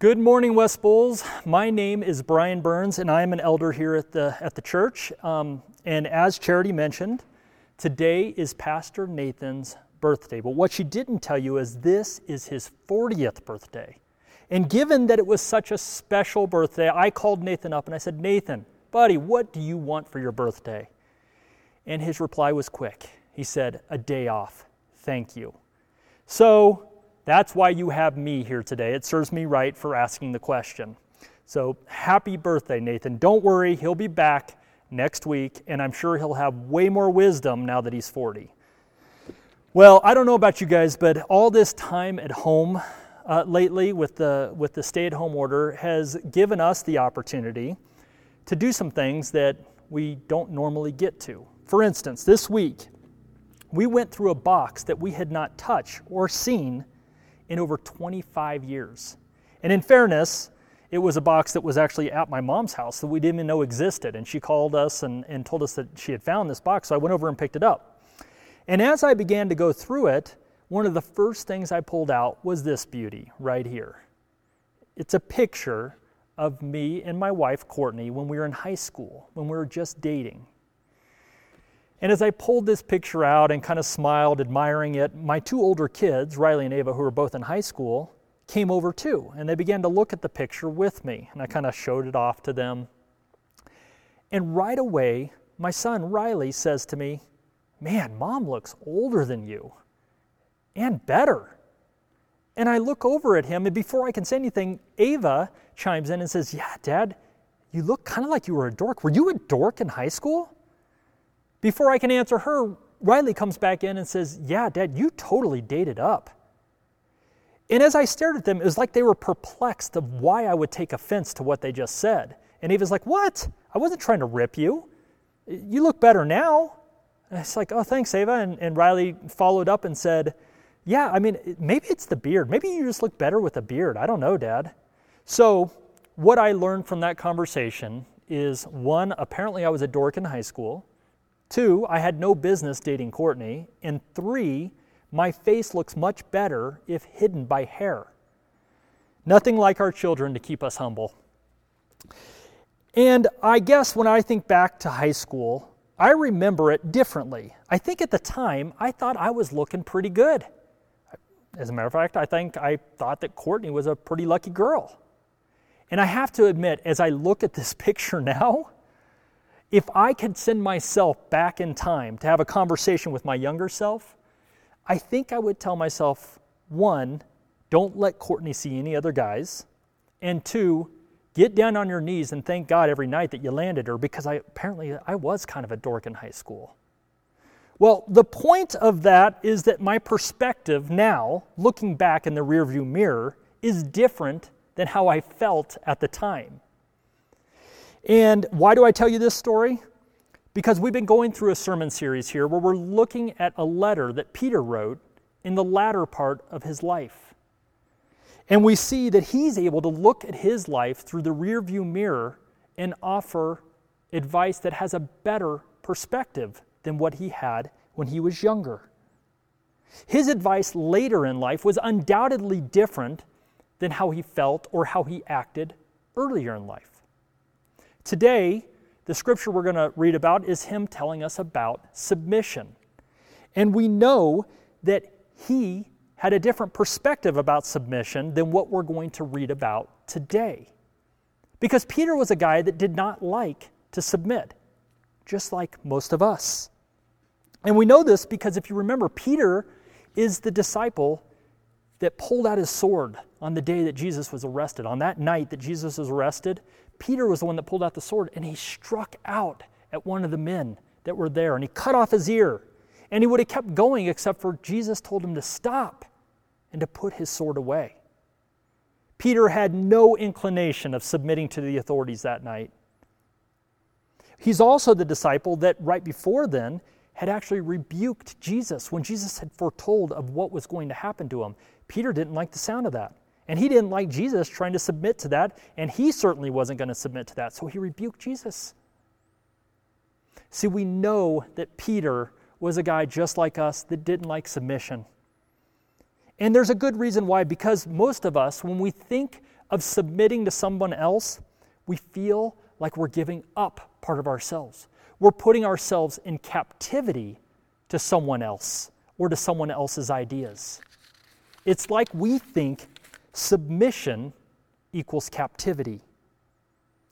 Good morning, West Bulls. My name is Brian Burns, and I am an elder here at the, at the church. Um, and as Charity mentioned, today is Pastor Nathan's birthday. But what she didn't tell you is this is his 40th birthday. And given that it was such a special birthday, I called Nathan up and I said, Nathan, buddy, what do you want for your birthday? And his reply was quick. He said, A day off. Thank you. So that's why you have me here today. It serves me right for asking the question. So happy birthday, Nathan. Don't worry, he'll be back next week, and I'm sure he'll have way more wisdom now that he's 40. Well, I don't know about you guys, but all this time at home uh, lately with the, with the stay at home order has given us the opportunity to do some things that we don't normally get to. For instance, this week, we went through a box that we had not touched or seen in over 25 years. And in fairness, it was a box that was actually at my mom's house that we didn't even know existed. And she called us and, and told us that she had found this box. So I went over and picked it up. And as I began to go through it, one of the first things I pulled out was this beauty right here. It's a picture of me and my wife, Courtney, when we were in high school, when we were just dating. And as I pulled this picture out and kind of smiled, admiring it, my two older kids, Riley and Ava, who were both in high school, came over too. And they began to look at the picture with me. And I kind of showed it off to them. And right away, my son, Riley, says to me, Man, mom looks older than you and better. And I look over at him, and before I can say anything, Ava chimes in and says, Yeah, Dad, you look kind of like you were a dork. Were you a dork in high school? Before I can answer her, Riley comes back in and says, Yeah, Dad, you totally dated up. And as I stared at them, it was like they were perplexed of why I would take offense to what they just said. And Eva's like, What? I wasn't trying to rip you. You look better now. And it's like, Oh, thanks, Ava. And, and Riley followed up and said, Yeah, I mean, maybe it's the beard. Maybe you just look better with a beard. I don't know, Dad. So, what I learned from that conversation is one, apparently I was a dork in high school. Two, I had no business dating Courtney. And three, my face looks much better if hidden by hair. Nothing like our children to keep us humble. And I guess when I think back to high school, I remember it differently. I think at the time, I thought I was looking pretty good. As a matter of fact, I think I thought that Courtney was a pretty lucky girl. And I have to admit, as I look at this picture now, if I could send myself back in time to have a conversation with my younger self, I think I would tell myself one, don't let Courtney see any other guys, and two, get down on your knees and thank God every night that you landed her because I apparently I was kind of a dork in high school. Well, the point of that is that my perspective now, looking back in the rearview mirror, is different than how I felt at the time. And why do I tell you this story? Because we've been going through a sermon series here where we're looking at a letter that Peter wrote in the latter part of his life. And we see that he's able to look at his life through the rearview mirror and offer advice that has a better perspective than what he had when he was younger. His advice later in life was undoubtedly different than how he felt or how he acted earlier in life. Today, the scripture we're going to read about is him telling us about submission. And we know that he had a different perspective about submission than what we're going to read about today. Because Peter was a guy that did not like to submit, just like most of us. And we know this because if you remember, Peter is the disciple that pulled out his sword on the day that Jesus was arrested. On that night that Jesus was arrested, Peter was the one that pulled out the sword and he struck out at one of the men that were there and he cut off his ear. And he would have kept going except for Jesus told him to stop and to put his sword away. Peter had no inclination of submitting to the authorities that night. He's also the disciple that right before then had actually rebuked Jesus when Jesus had foretold of what was going to happen to him. Peter didn't like the sound of that. And he didn't like Jesus trying to submit to that, and he certainly wasn't going to submit to that. So he rebuked Jesus. See, we know that Peter was a guy just like us that didn't like submission. And there's a good reason why, because most of us, when we think of submitting to someone else, we feel like we're giving up part of ourselves. We're putting ourselves in captivity to someone else or to someone else's ideas. It's like we think submission equals captivity.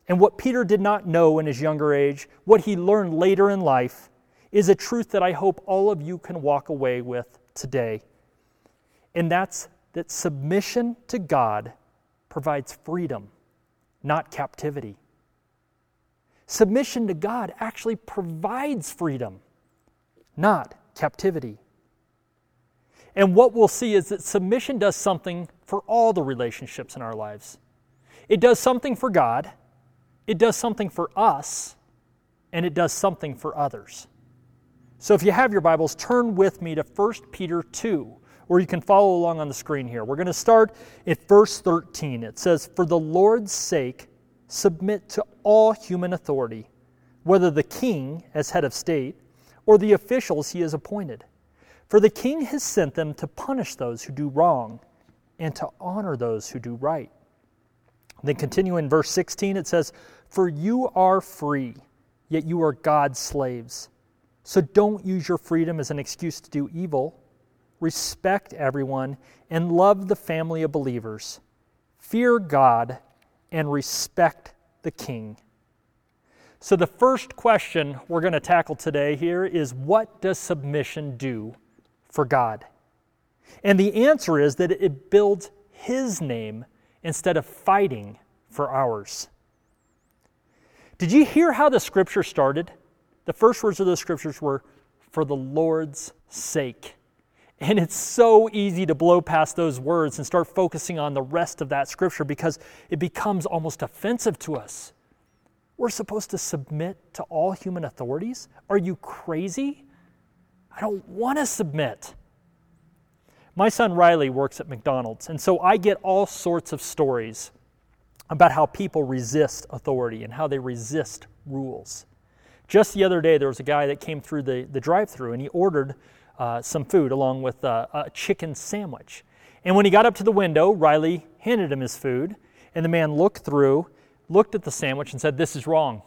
And what Peter did not know in his younger age, what he learned later in life, is a truth that I hope all of you can walk away with today. And that's that submission to God provides freedom, not captivity. Submission to God actually provides freedom, not captivity. And what we'll see is that submission does something for all the relationships in our lives. It does something for God, it does something for us, and it does something for others. So if you have your Bibles, turn with me to 1 Peter 2, or you can follow along on the screen here. We're going to start at verse 13. It says, For the Lord's sake, submit to all human authority, whether the king as head of state or the officials he has appointed. For the king has sent them to punish those who do wrong and to honor those who do right. Then continue in verse 16, it says, For you are free, yet you are God's slaves. So don't use your freedom as an excuse to do evil. Respect everyone and love the family of believers. Fear God and respect the king. So, the first question we're going to tackle today here is what does submission do for God? And the answer is that it builds His name instead of fighting for ours. Did you hear how the scripture started? The first words of the scriptures were, for the Lord's sake. And it's so easy to blow past those words and start focusing on the rest of that scripture because it becomes almost offensive to us. We're supposed to submit to all human authorities? Are you crazy? I don't want to submit. My son Riley works at McDonald's, and so I get all sorts of stories about how people resist authority and how they resist rules. Just the other day, there was a guy that came through the, the drive through and he ordered uh, some food along with uh, a chicken sandwich. And when he got up to the window, Riley handed him his food, and the man looked through, looked at the sandwich, and said, This is wrong.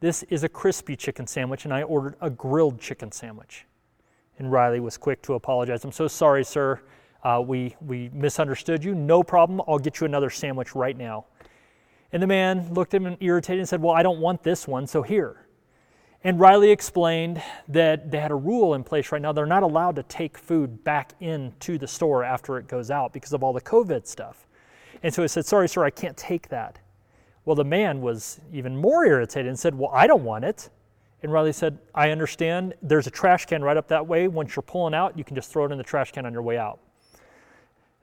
This is a crispy chicken sandwich, and I ordered a grilled chicken sandwich. And Riley was quick to apologize. I'm so sorry, sir. Uh, we, we misunderstood you. No problem. I'll get you another sandwich right now. And the man looked at him irritated and said, Well, I don't want this one, so here. And Riley explained that they had a rule in place right now. They're not allowed to take food back into the store after it goes out because of all the COVID stuff. And so he said, Sorry, sir, I can't take that. Well, the man was even more irritated and said, Well, I don't want it. And Riley said, I understand. There's a trash can right up that way. Once you're pulling out, you can just throw it in the trash can on your way out.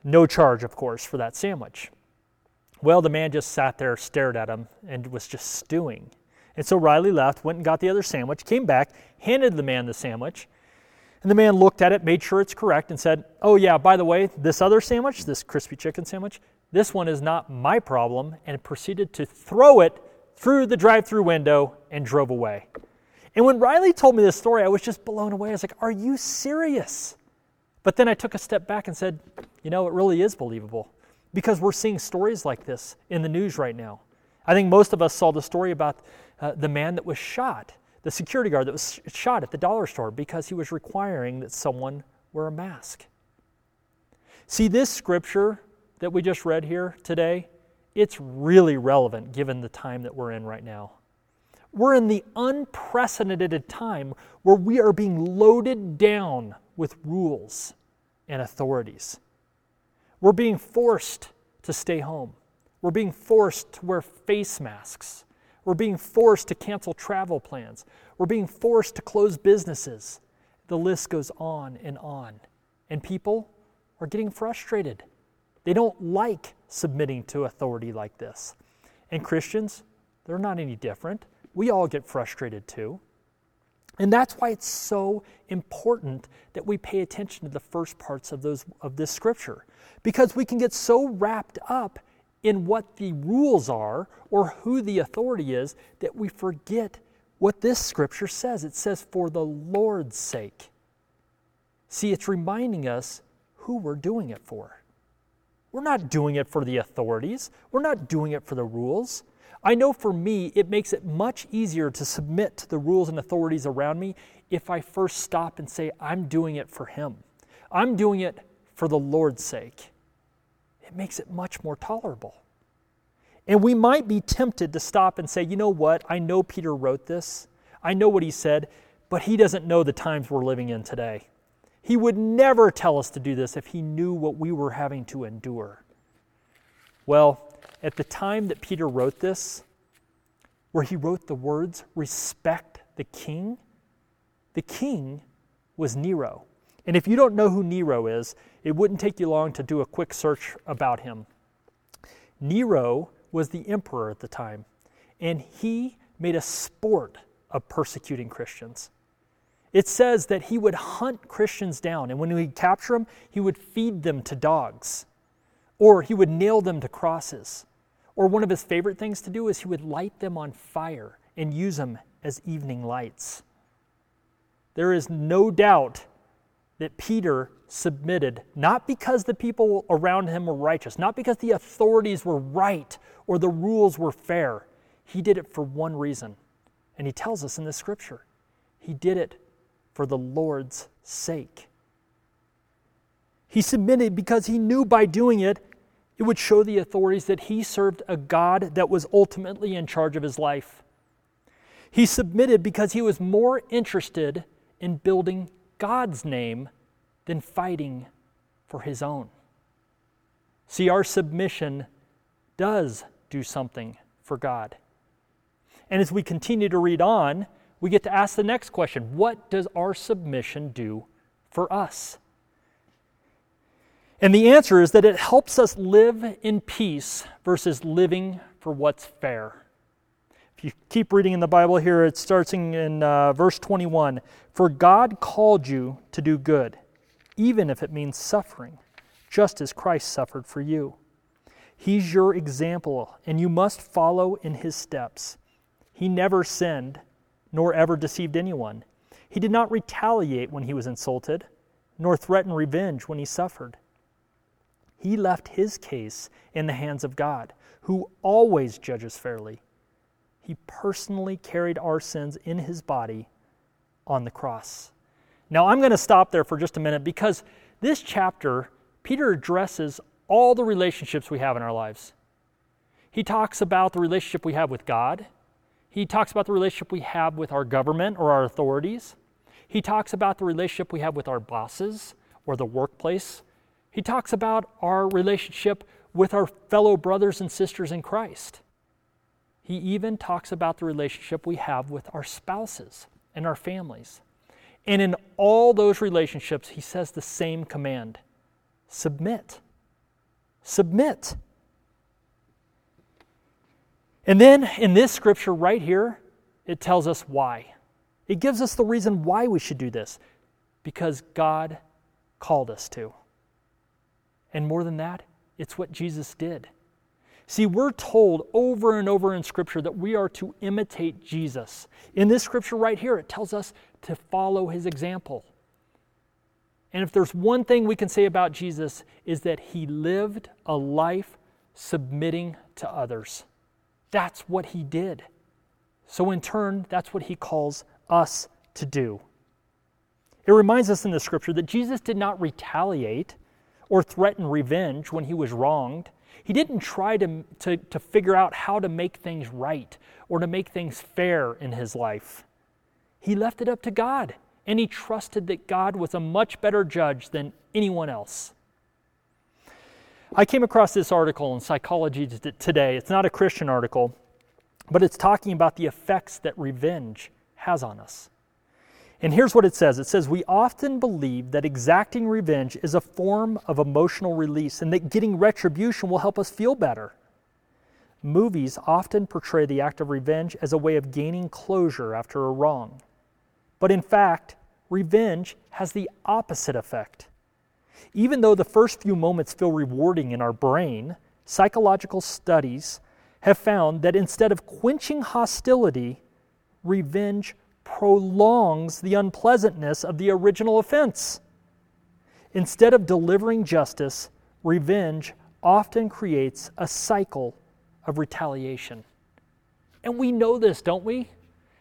No charge, of course, for that sandwich. Well, the man just sat there, stared at him, and was just stewing. And so Riley left, went and got the other sandwich, came back, handed the man the sandwich. And the man looked at it, made sure it's correct, and said, Oh, yeah, by the way, this other sandwich, this crispy chicken sandwich, this one is not my problem, and proceeded to throw it through the drive through window and drove away. And when Riley told me this story, I was just blown away. I was like, Are you serious? But then I took a step back and said, You know, it really is believable because we're seeing stories like this in the news right now. I think most of us saw the story about uh, the man that was shot, the security guard that was shot at the dollar store because he was requiring that someone wear a mask. See, this scripture that we just read here today, it's really relevant given the time that we're in right now. We're in the unprecedented time where we are being loaded down with rules and authorities. We're being forced to stay home. We're being forced to wear face masks. We're being forced to cancel travel plans. We're being forced to close businesses. The list goes on and on. And people are getting frustrated. They don't like submitting to authority like this. And Christians, they're not any different. We all get frustrated too. And that's why it's so important that we pay attention to the first parts of those of this scripture because we can get so wrapped up in what the rules are or who the authority is that we forget what this scripture says. It says, for the Lord's sake. See, it's reminding us who we're doing it for. We're not doing it for the authorities, we're not doing it for the rules. I know for me, it makes it much easier to submit to the rules and authorities around me if I first stop and say, I'm doing it for Him. I'm doing it for the Lord's sake. It makes it much more tolerable. And we might be tempted to stop and say, you know what? I know Peter wrote this. I know what he said, but he doesn't know the times we're living in today. He would never tell us to do this if he knew what we were having to endure. Well, at the time that Peter wrote this, where he wrote the words, respect the king, the king was Nero. And if you don't know who Nero is, it wouldn't take you long to do a quick search about him. Nero was the emperor at the time, and he made a sport of persecuting Christians. It says that he would hunt Christians down, and when he'd capture them, he would feed them to dogs, or he would nail them to crosses. Or one of his favorite things to do is he would light them on fire and use them as evening lights. There is no doubt that Peter submitted, not because the people around him were righteous, not because the authorities were right or the rules were fair. He did it for one reason. And he tells us in the scripture he did it for the Lord's sake. He submitted because he knew by doing it, it would show the authorities that he served a God that was ultimately in charge of his life. He submitted because he was more interested in building God's name than fighting for his own. See, our submission does do something for God. And as we continue to read on, we get to ask the next question What does our submission do for us? And the answer is that it helps us live in peace versus living for what's fair. If you keep reading in the Bible here, it starts in uh, verse 21 For God called you to do good, even if it means suffering, just as Christ suffered for you. He's your example, and you must follow in his steps. He never sinned, nor ever deceived anyone. He did not retaliate when he was insulted, nor threaten revenge when he suffered. He left his case in the hands of God, who always judges fairly. He personally carried our sins in his body on the cross. Now, I'm going to stop there for just a minute because this chapter, Peter addresses all the relationships we have in our lives. He talks about the relationship we have with God. He talks about the relationship we have with our government or our authorities. He talks about the relationship we have with our bosses or the workplace he talks about our relationship with our fellow brothers and sisters in Christ. He even talks about the relationship we have with our spouses and our families. And in all those relationships, he says the same command submit. Submit. And then in this scripture right here, it tells us why. It gives us the reason why we should do this because God called us to. And more than that, it's what Jesus did. See, we're told over and over in Scripture that we are to imitate Jesus. In this Scripture right here, it tells us to follow his example. And if there's one thing we can say about Jesus, is that he lived a life submitting to others. That's what he did. So, in turn, that's what he calls us to do. It reminds us in the Scripture that Jesus did not retaliate or threaten revenge when he was wronged. He didn't try to, to, to figure out how to make things right or to make things fair in his life. He left it up to God, and he trusted that God was a much better judge than anyone else. I came across this article in Psychology Today. It's not a Christian article, but it's talking about the effects that revenge has on us. And here's what it says it says, We often believe that exacting revenge is a form of emotional release and that getting retribution will help us feel better. Movies often portray the act of revenge as a way of gaining closure after a wrong. But in fact, revenge has the opposite effect. Even though the first few moments feel rewarding in our brain, psychological studies have found that instead of quenching hostility, revenge prolongs the unpleasantness of the original offense. Instead of delivering justice, revenge often creates a cycle of retaliation. And we know this, don't we?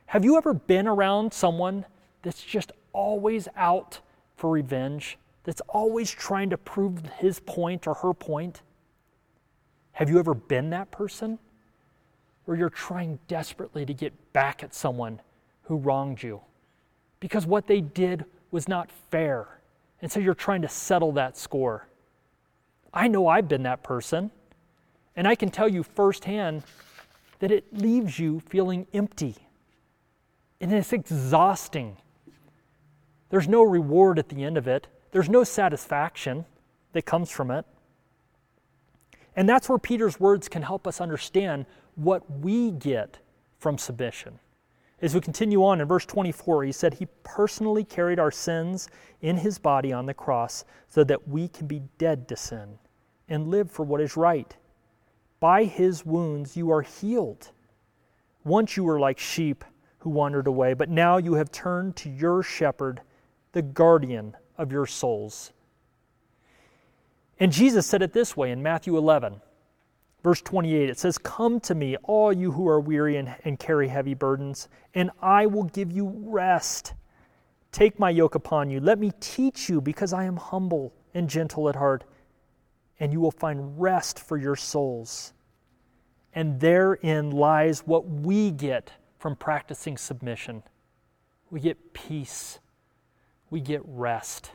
Have you ever been around someone that's just always out for revenge, that's always trying to prove his point or her point? Have you ever been that person? Where you're trying desperately to get back at someone who wronged you because what they did was not fair. And so you're trying to settle that score. I know I've been that person, and I can tell you firsthand that it leaves you feeling empty and it's exhausting. There's no reward at the end of it, there's no satisfaction that comes from it. And that's where Peter's words can help us understand what we get from submission. As we continue on in verse 24, he said, He personally carried our sins in his body on the cross so that we can be dead to sin and live for what is right. By his wounds you are healed. Once you were like sheep who wandered away, but now you have turned to your shepherd, the guardian of your souls. And Jesus said it this way in Matthew 11, verse 28. It says, Come to me, all you who are weary and, and carry heavy burdens, and I will give you rest. Take my yoke upon you. Let me teach you, because I am humble and gentle at heart, and you will find rest for your souls. And therein lies what we get from practicing submission. We get peace, we get rest.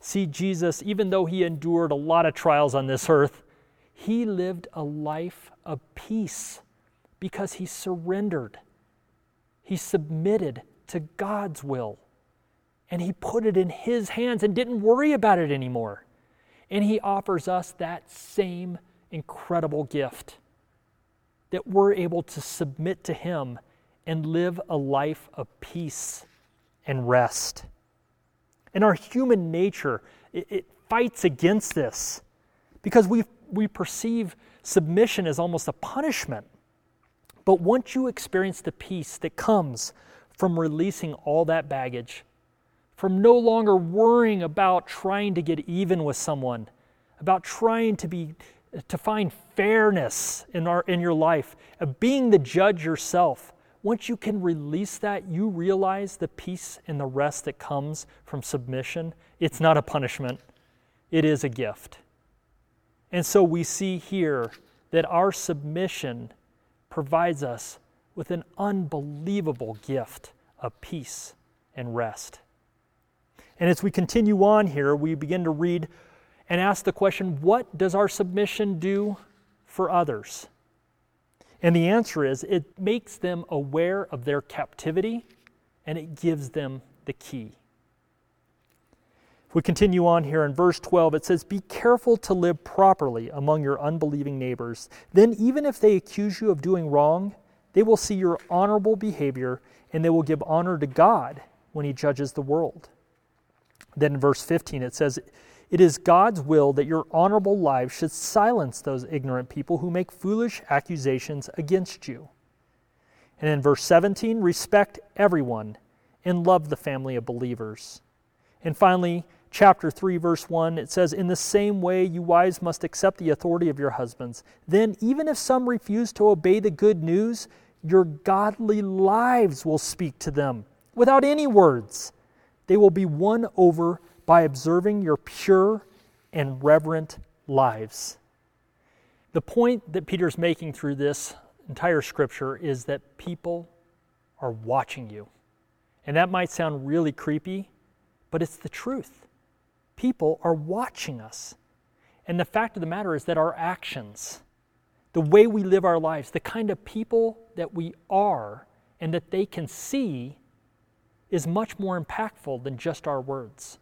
See, Jesus, even though he endured a lot of trials on this earth, he lived a life of peace because he surrendered. He submitted to God's will. And he put it in his hands and didn't worry about it anymore. And he offers us that same incredible gift that we're able to submit to Him and live a life of peace and rest. And our human nature, it, it fights against this because we, we perceive submission as almost a punishment. But once you experience the peace that comes from releasing all that baggage, from no longer worrying about trying to get even with someone, about trying to be to find fairness in, our, in your life, of being the judge yourself. Once you can release that, you realize the peace and the rest that comes from submission. It's not a punishment, it is a gift. And so we see here that our submission provides us with an unbelievable gift of peace and rest. And as we continue on here, we begin to read and ask the question what does our submission do for others? And the answer is it makes them aware of their captivity and it gives them the key. If we continue on here in verse 12, it says, Be careful to live properly among your unbelieving neighbors. Then, even if they accuse you of doing wrong, they will see your honorable behavior and they will give honor to God when He judges the world. Then in verse 15, it says, it is God's will that your honorable lives should silence those ignorant people who make foolish accusations against you. And in verse 17, respect everyone and love the family of believers. And finally, chapter 3, verse 1, it says, In the same way, you wives must accept the authority of your husbands. Then, even if some refuse to obey the good news, your godly lives will speak to them without any words. They will be won over by observing your pure and reverent lives. The point that Peter's making through this entire scripture is that people are watching you. And that might sound really creepy, but it's the truth. People are watching us. And the fact of the matter is that our actions, the way we live our lives, the kind of people that we are, and that they can see, is much more impactful than just our words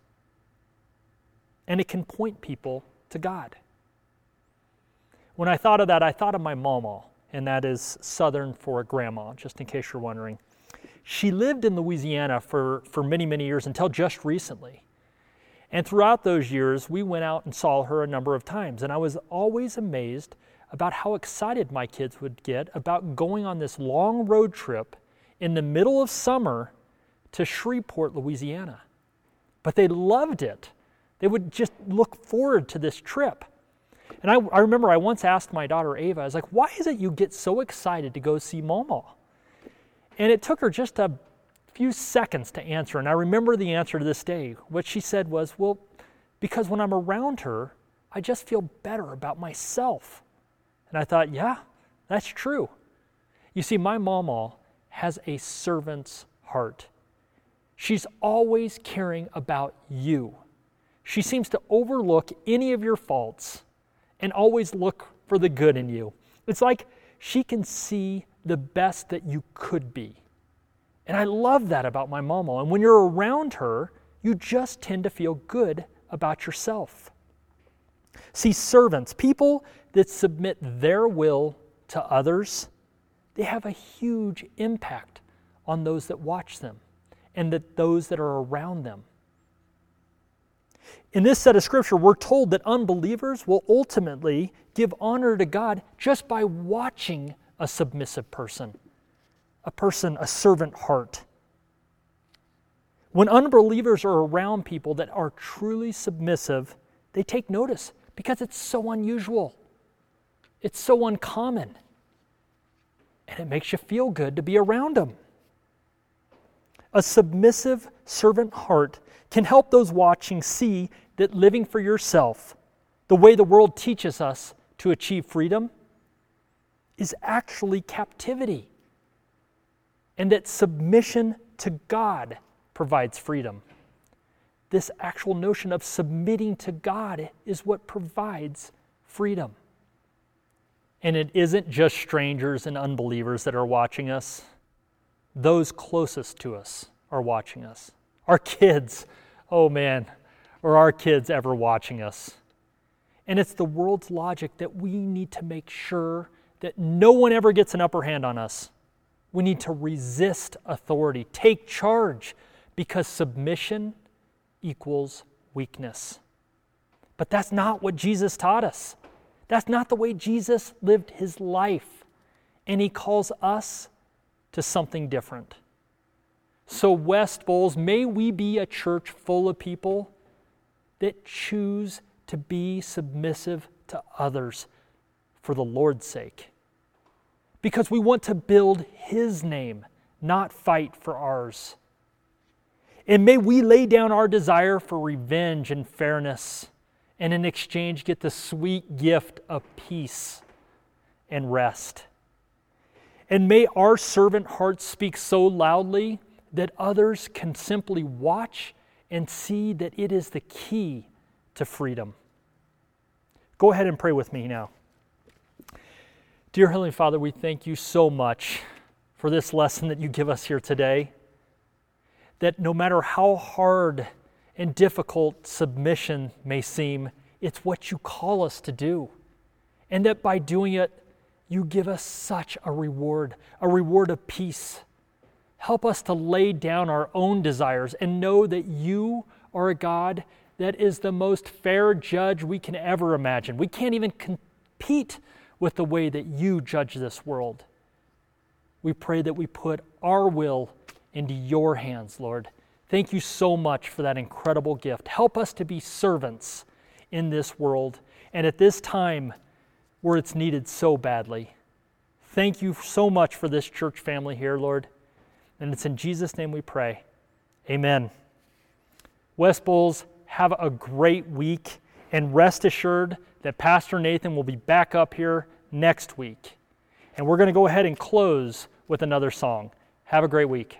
and it can point people to God. When I thought of that, I thought of my mama, and that is Southern for grandma, just in case you're wondering. She lived in Louisiana for, for many, many years until just recently. And throughout those years, we went out and saw her a number of times. And I was always amazed about how excited my kids would get about going on this long road trip in the middle of summer to Shreveport, Louisiana. But they loved it. They would just look forward to this trip. And I, I remember I once asked my daughter Ava, I was like, why is it you get so excited to go see Mama? And it took her just a few seconds to answer. And I remember the answer to this day. What she said was, well, because when I'm around her, I just feel better about myself. And I thought, yeah, that's true. You see, my mama has a servant's heart. She's always caring about you. She seems to overlook any of your faults and always look for the good in you. It's like she can see the best that you could be. And I love that about my mama. And when you're around her, you just tend to feel good about yourself. See, servants, people that submit their will to others, they have a huge impact on those that watch them and that those that are around them. In this set of scripture, we're told that unbelievers will ultimately give honor to God just by watching a submissive person, a person, a servant heart. When unbelievers are around people that are truly submissive, they take notice because it's so unusual. It's so uncommon. And it makes you feel good to be around them. A submissive servant heart can help those watching see that living for yourself, the way the world teaches us to achieve freedom, is actually captivity. And that submission to God provides freedom. This actual notion of submitting to God is what provides freedom. And it isn't just strangers and unbelievers that are watching us, those closest to us are watching us. Our kids, oh man, are our kids ever watching us? And it's the world's logic that we need to make sure that no one ever gets an upper hand on us. We need to resist authority, take charge, because submission equals weakness. But that's not what Jesus taught us. That's not the way Jesus lived his life. And he calls us to something different. So, West Bowles, may we be a church full of people that choose to be submissive to others for the Lord's sake. Because we want to build His name, not fight for ours. And may we lay down our desire for revenge and fairness, and in exchange get the sweet gift of peace and rest. And may our servant hearts speak so loudly that others can simply watch and see that it is the key to freedom. Go ahead and pray with me now. Dear Heavenly Father, we thank you so much for this lesson that you give us here today. That no matter how hard and difficult submission may seem, it's what you call us to do. And that by doing it, you give us such a reward, a reward of peace. Help us to lay down our own desires and know that you are a God that is the most fair judge we can ever imagine. We can't even compete with the way that you judge this world. We pray that we put our will into your hands, Lord. Thank you so much for that incredible gift. Help us to be servants in this world and at this time where it's needed so badly. Thank you so much for this church family here, Lord. And it's in Jesus' name we pray. Amen. West Bulls, have a great week and rest assured that Pastor Nathan will be back up here next week. And we're going to go ahead and close with another song. Have a great week.